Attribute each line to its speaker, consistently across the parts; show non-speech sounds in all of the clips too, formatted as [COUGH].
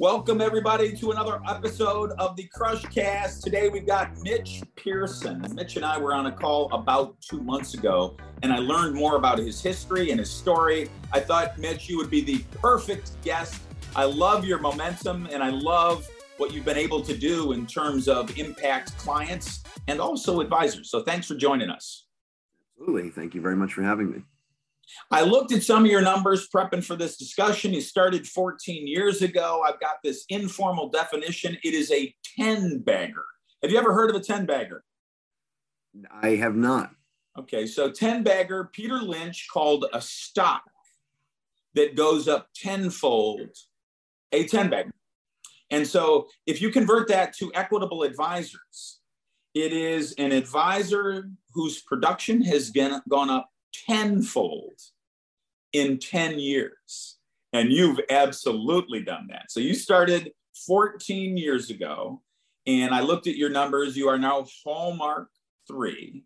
Speaker 1: Welcome, everybody, to another episode of the Crush Cast. Today we've got Mitch Pearson. Mitch and I were on a call about two months ago, and I learned more about his history and his story. I thought, Mitch, you would be the perfect guest. I love your momentum, and I love what you've been able to do in terms of impact clients and also advisors. So thanks for joining us.
Speaker 2: Absolutely. Thank you very much for having me.
Speaker 1: I looked at some of your numbers prepping for this discussion. You started 14 years ago. I've got this informal definition. It is a 10 bagger. Have you ever heard of a 10 bagger?
Speaker 2: I have not.
Speaker 1: Okay, so 10 bagger, Peter Lynch called a stock that goes up tenfold a 10 bagger. And so if you convert that to equitable advisors, it is an advisor whose production has gone up tenfold in 10 years. And you've absolutely done that. So you started 14 years ago, and I looked at your numbers. You are now Hallmark three.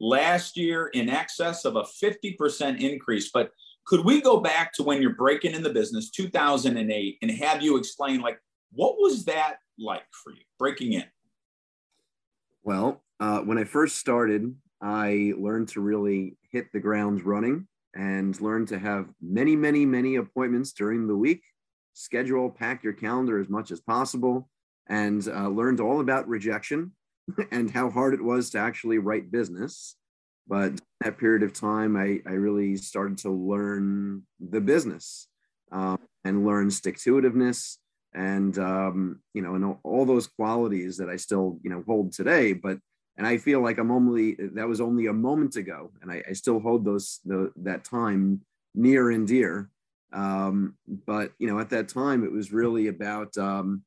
Speaker 1: Last year, in excess of a 50% increase. But could we go back to when you're breaking in the business, 2008, and have you explain, like, what was that like for you breaking in?
Speaker 2: Well, uh, when I first started, I learned to really hit the ground running and learned to have many, many, many appointments during the week. Schedule, pack your calendar as much as possible, and uh, learned all about rejection [LAUGHS] and how hard it was to actually write business. But that period of time, I, I really started to learn the business um, and learn stick to itiveness and um, you know and all those qualities that I still you know hold today. But and I feel like I'm only that was only a moment ago, and I, I still hold those the, that time near and dear. Um, but you know, at that time, it was really about um,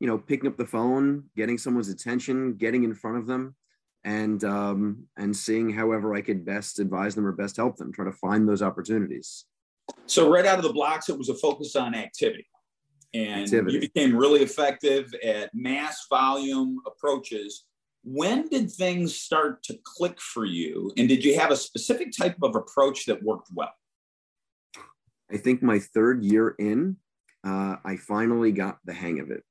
Speaker 2: you know picking up the phone, getting someone's attention, getting in front of them, and um, and seeing however I could best advise them or best help them, try to find those opportunities.
Speaker 1: So right out of the blocks, it was a focus on activity, and activity. you became really effective at mass volume approaches when did things start to click for you? And did you have a specific type of approach that worked well?
Speaker 2: I think my third year in, uh, I finally got the hang of it.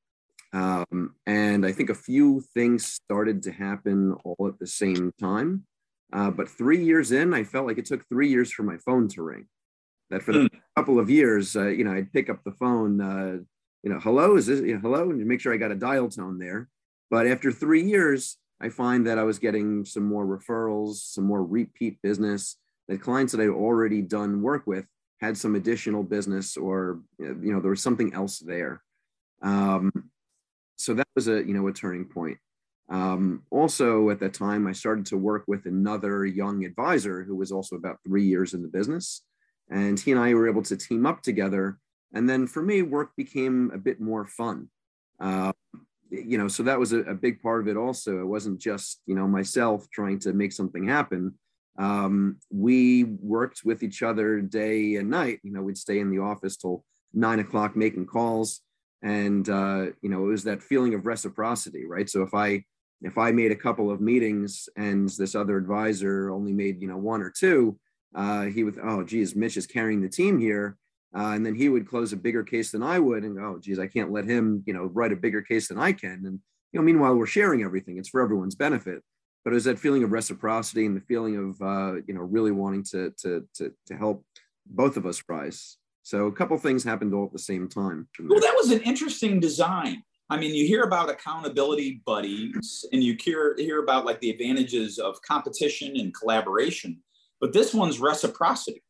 Speaker 2: Um, and I think a few things started to happen all at the same time. Uh, but three years in, I felt like it took three years for my phone to ring. That for the mm. couple of years, uh, you know, I'd pick up the phone, uh, you know, hello, is this, you know, hello, and make sure I got a dial tone there. But after three years, I find that I was getting some more referrals, some more repeat business. The clients that I'd already done work with had some additional business, or you know, there was something else there. Um, so that was a you know a turning point. Um, also, at that time, I started to work with another young advisor who was also about three years in the business, and he and I were able to team up together. And then for me, work became a bit more fun. Uh, you know, so that was a, a, big part of it also. It wasn't just, you know, myself trying to make something happen. Um, we worked with each other day and night. You know, we'd stay in the office till nine o'clock making calls. And, uh, you know, it was that feeling of reciprocity, right? So if I, if I made a couple of meetings and this other advisor only made, you know, one or two, uh, he would, oh, geez, Mitch is carrying the team here. Uh, and then he would close a bigger case than I would, and oh, geez, I can't let him, you know, write a bigger case than I can. And you know, meanwhile, we're sharing everything; it's for everyone's benefit. But it was that feeling of reciprocity and the feeling of, uh, you know, really wanting to to to to help both of us rise. So a couple things happened all at the same time.
Speaker 1: Well, that was an interesting design. I mean, you hear about accountability buddies, and you hear hear about like the advantages of competition and collaboration, but this one's reciprocity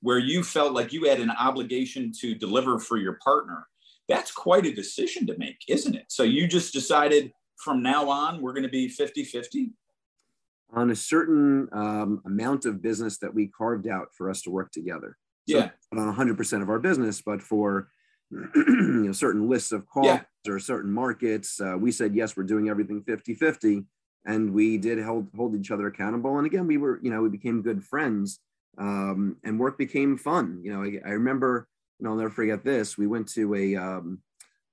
Speaker 1: where you felt like you had an obligation to deliver for your partner, that's quite a decision to make, isn't it? So you just decided from now on, we're going to be 50 50?
Speaker 2: On a certain um, amount of business that we carved out for us to work together.
Speaker 1: So yeah.
Speaker 2: Not on 100% of our business, but for [CLEARS THROAT] you know, certain lists of calls yeah. or certain markets, uh, we said, yes, we're doing everything 50 50. And we did hold, hold each other accountable. And again, we were, you know, we became good friends um, and work became fun. You know, I, I, remember, and I'll never forget this. We went to a, um,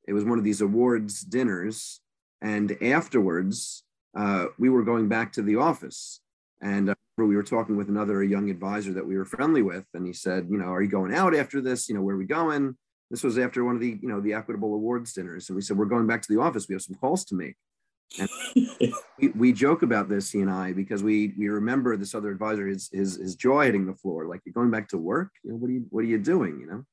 Speaker 2: it was one of these awards dinners, and afterwards, uh, we were going back to the office, and uh, we were talking with another young advisor that we were friendly with, and he said, you know, are you going out after this? You know, where are we going? this was after one of the you know the equitable awards dinners and we said we're going back to the office we have some calls to make we, we joke about this he and i because we we remember this other advisor his his, his jaw hitting the floor like you're going back to work? You know what are you what are you doing? You know?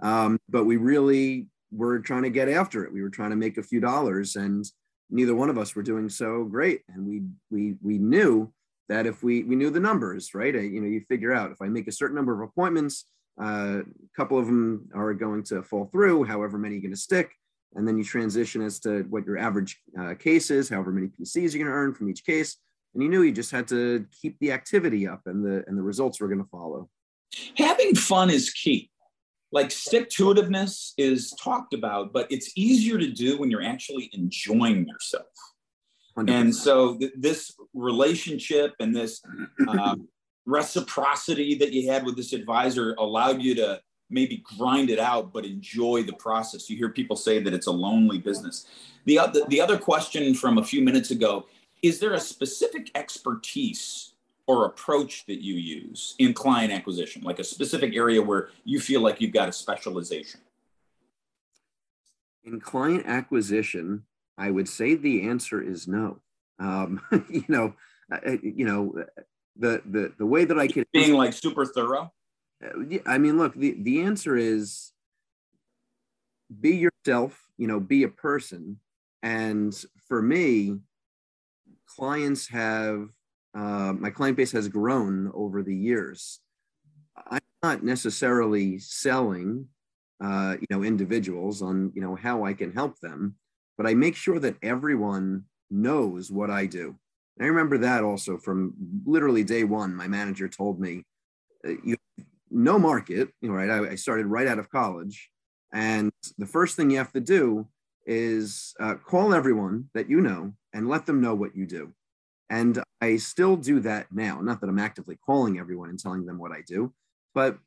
Speaker 2: Um, but we really were trying to get after it. We were trying to make a few dollars and neither one of us were doing so great. And we we we knew that if we we knew the numbers right? You know you figure out if i make a certain number of appointments uh, a couple of them are going to fall through, however many going to stick. And then you transition as to what your average uh, case is, however many PCs you're going to earn from each case. And you knew you just had to keep the activity up and the, and the results were going to follow.
Speaker 1: Having fun is key. Like stick to itiveness is talked about, but it's easier to do when you're actually enjoying yourself. 100%. And so th- this relationship and this uh, [CLEARS THROAT] reciprocity that you had with this advisor allowed you to maybe grind it out but enjoy the process. You hear people say that it's a lonely business. The, other, the other question from a few minutes ago is there a specific expertise or approach that you use in client acquisition? Like a specific area where you feel like you've got a specialization?
Speaker 2: In client acquisition i would say the answer is no. Um, [LAUGHS] you know you know the the the way that I could
Speaker 1: being like super thorough.
Speaker 2: Uh, I mean, look, the the answer is be yourself. You know, be a person. And for me, clients have uh, my client base has grown over the years. I'm not necessarily selling, uh, you know, individuals on you know how I can help them, but I make sure that everyone knows what I do. And I remember that also from literally day one. My manager told me, uh, "You no market, you know, right? I, I, started right out of college, and the first thing you have to do is uh, call everyone that you know and let them know what you do." And I still do that now. Not that I'm actively calling everyone and telling them what I do, but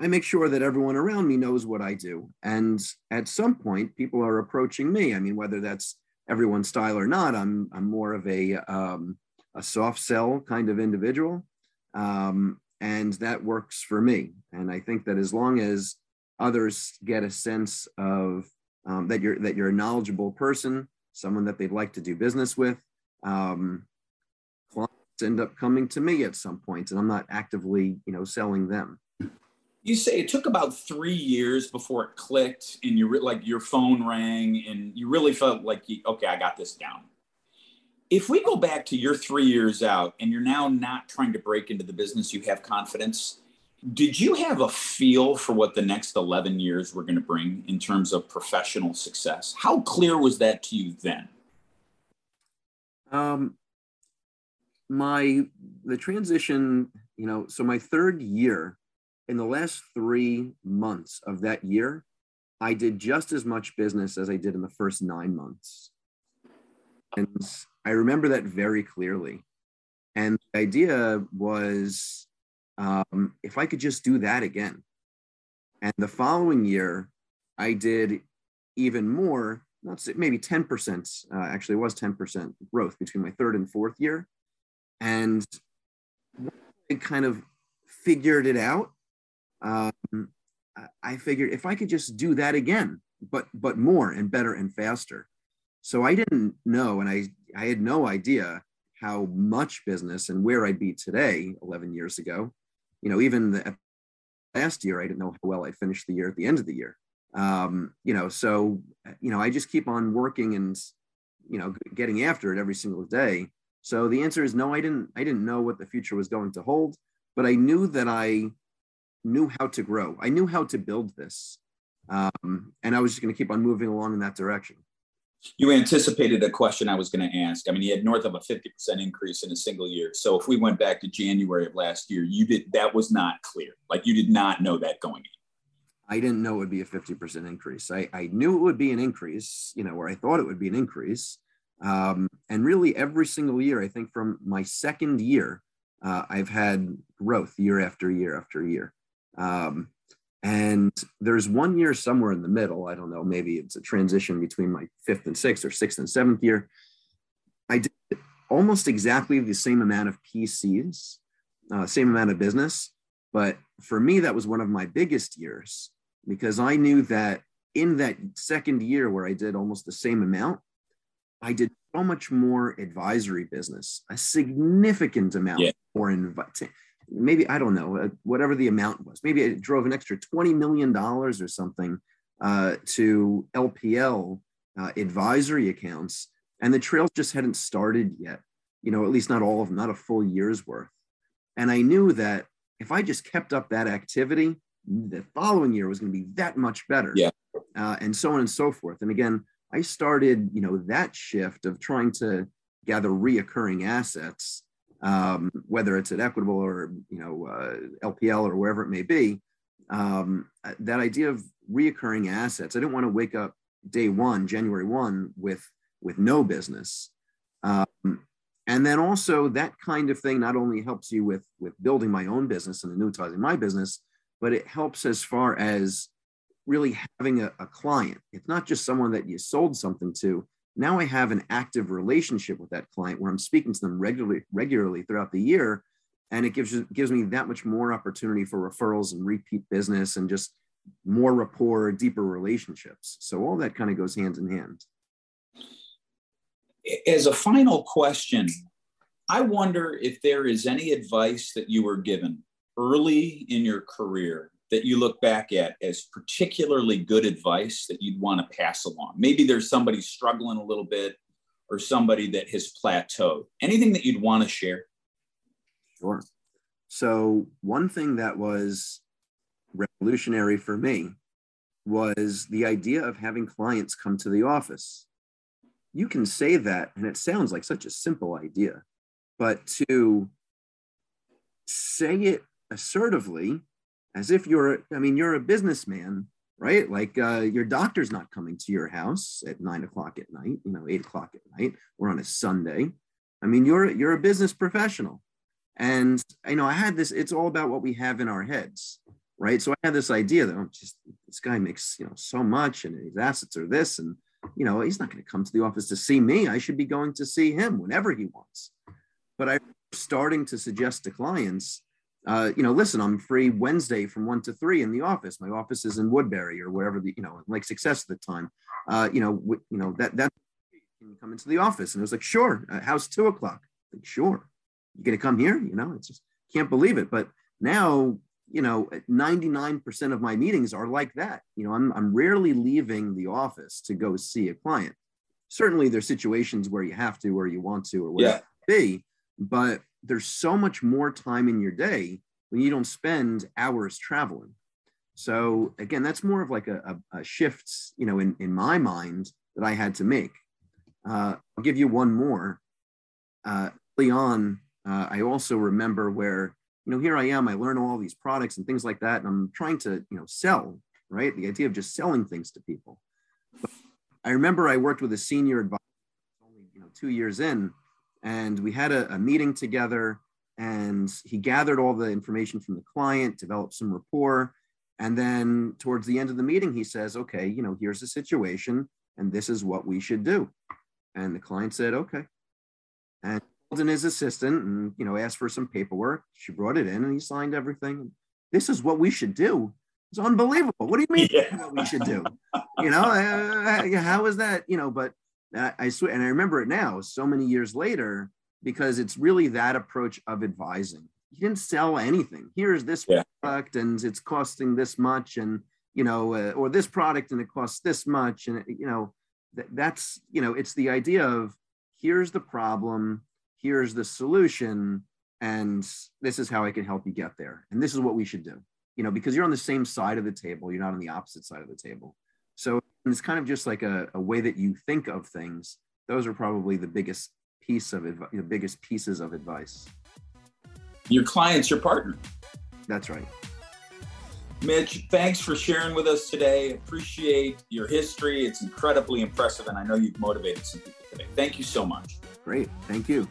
Speaker 2: I make sure that everyone around me knows what I do. And at some point, people are approaching me. I mean, whether that's everyone's style or not. I'm I'm more of a um, a soft sell kind of individual, um, and that works for me. And I think that as long as others get a sense of um, that you're that you're a knowledgeable person, someone that they'd like to do business with, um, clients end up coming to me at some point, and I'm not actively you know selling them
Speaker 1: you say it took about three years before it clicked and you re- like your phone rang and you really felt like you, okay i got this down if we go back to your three years out and you're now not trying to break into the business you have confidence did you have a feel for what the next 11 years were going to bring in terms of professional success how clear was that to you then
Speaker 2: um my the transition you know so my third year in the last three months of that year, I did just as much business as I did in the first nine months. And I remember that very clearly. And the idea was um, if I could just do that again. And the following year, I did even more, not maybe 10%, uh, actually, it was 10% growth between my third and fourth year. And I kind of figured it out um, I figured if I could just do that again, but but more and better and faster. So I didn't know, and I I had no idea how much business and where I'd be today 11 years ago. You know, even the, last year, I didn't know how well I'd finish the year at the end of the year. Um, you know, so you know, I just keep on working and you know getting after it every single day. So the answer is no. I didn't. I didn't know what the future was going to hold, but I knew that I knew how to grow. I knew how to build this. Um, and I was just going to keep on moving along in that direction.
Speaker 1: You anticipated a question I was going to ask. I mean, you had north of a 50% increase in a single year. So if we went back to January of last year, you did that was not clear. Like you did not know that going in.
Speaker 2: I didn't know it would be a 50% increase. I, I knew it would be an increase, you know, where I thought it would be an increase. Um, and really every single year, I think from my second year, uh, I've had growth year after year after year. Um, and there's one year somewhere in the middle. I don't know, maybe it's a transition between my fifth and sixth or sixth and seventh year. I did almost exactly the same amount of PCs, uh, same amount of business. But for me, that was one of my biggest years. because I knew that in that second year where I did almost the same amount, I did so much more advisory business, a significant amount yeah. more in maybe I don't know uh, whatever the amount was. Maybe it drove an extra twenty million dollars or something uh, to LPL uh, advisory accounts, and the trails just hadn't started yet. You know, at least not all of them, not a full year's worth. And I knew that if I just kept up that activity, the following year was going to be that much better.
Speaker 1: Yeah.
Speaker 2: Uh, and so on and so forth. And again, I started, you know, that shift of trying to gather reoccurring assets um, whether it's at Equitable or you know uh, LPL or wherever it may be. Um, that idea of reoccurring assets. I didn't want to wake up day one, January one, with with no business. Um, and then also that kind of thing not only helps you with with building my own business and annuitizing my business, but it helps as far as really having a, a client. It's not just someone that you sold something to, now I have an active relationship with that client where I'm speaking to them regularly, regularly throughout the year. And it gives, gives me that much more opportunity for referrals and repeat business and just more rapport, deeper relationships. So all that kind of goes hand in hand.
Speaker 1: As a final question, I wonder if there is any advice that you were given early in your career that you look back at as particularly good advice that you'd want to pass along? Maybe there's somebody struggling a little bit or somebody that has plateaued. Anything that you'd want to share?
Speaker 2: Sure. So, one thing that was revolutionary for me was the idea of having clients come to the office. You can say that, and it sounds like such a simple idea, but to say it assertively as if you're i mean you're a businessman right? Like uh, your doctor's not coming to your house at nine o'clock at night you know eight o'clock at night or on a sunday. I mean you're you're a business professional. And you know i had this it's all about what we have in our heads right? So i had this idea that oh, just this guy makes you know so much and his assets are this and you know he's not going to come to the office to see me. I should be going to see him whenever he wants. But i starting to suggest to clients uh, you know, listen, I'm free Wednesday from one to three in the office. My office is in Woodbury or wherever the, you know, Lake Success at the time. Uh, you know, w- you know that that can you come into the office? And it was like, sure. Uh, how's two o'clock? Like, sure. You gonna come here? You know, it's just can't believe it. But now, you know, 99% of my meetings are like that. You know, I'm I'm rarely leaving the office to go see a client. Certainly, there's situations where you have to, or you want to, or whatever yeah. be. But there's so much more time in your day when you don't spend hours traveling. So again, that's more of like a, a, a you know, in, in my mind that I had to make. Uh, I'll give you one more. Uh, early on, uh, I also remember where, you know, here I am, I learn all these products and things like that, and I'm trying to, you know, sell, right? The idea of just selling things to people. But I remember I worked with a senior advisor, only, you know, two years in, and we had a, a meeting together and he gathered all the information from the client, developed some rapport. And then towards the end of the meeting, he says, okay, you know, here's the situation and this is what we should do. And the client said, okay. And called in his assistant and, you know, asked for some paperwork. She brought it in and he signed everything. This is what we should do. It's unbelievable. What do you mean [LAUGHS] yeah. what we should do? You know, uh, how is that? You know, but I, I swear, and I remember it now, so many years later, because it's really that approach of advising. You didn't sell anything. Here's this yeah. product, and it's costing this much, and you know, uh, or this product, and it costs this much, and you know, th- that's you know, it's the idea of here's the problem, here's the solution, and this is how I can help you get there, and this is what we should do. You know, because you're on the same side of the table, you're not on the opposite side of the table. So it's kind of just like a, a way that you think of things. Those are probably the biggest piece of the biggest pieces of advice.
Speaker 1: Your client's your partner.
Speaker 2: That's right.
Speaker 1: Mitch, thanks for sharing with us today. Appreciate your history. It's incredibly impressive, and I know you've motivated some people today. Thank you so much.
Speaker 2: Great. Thank you.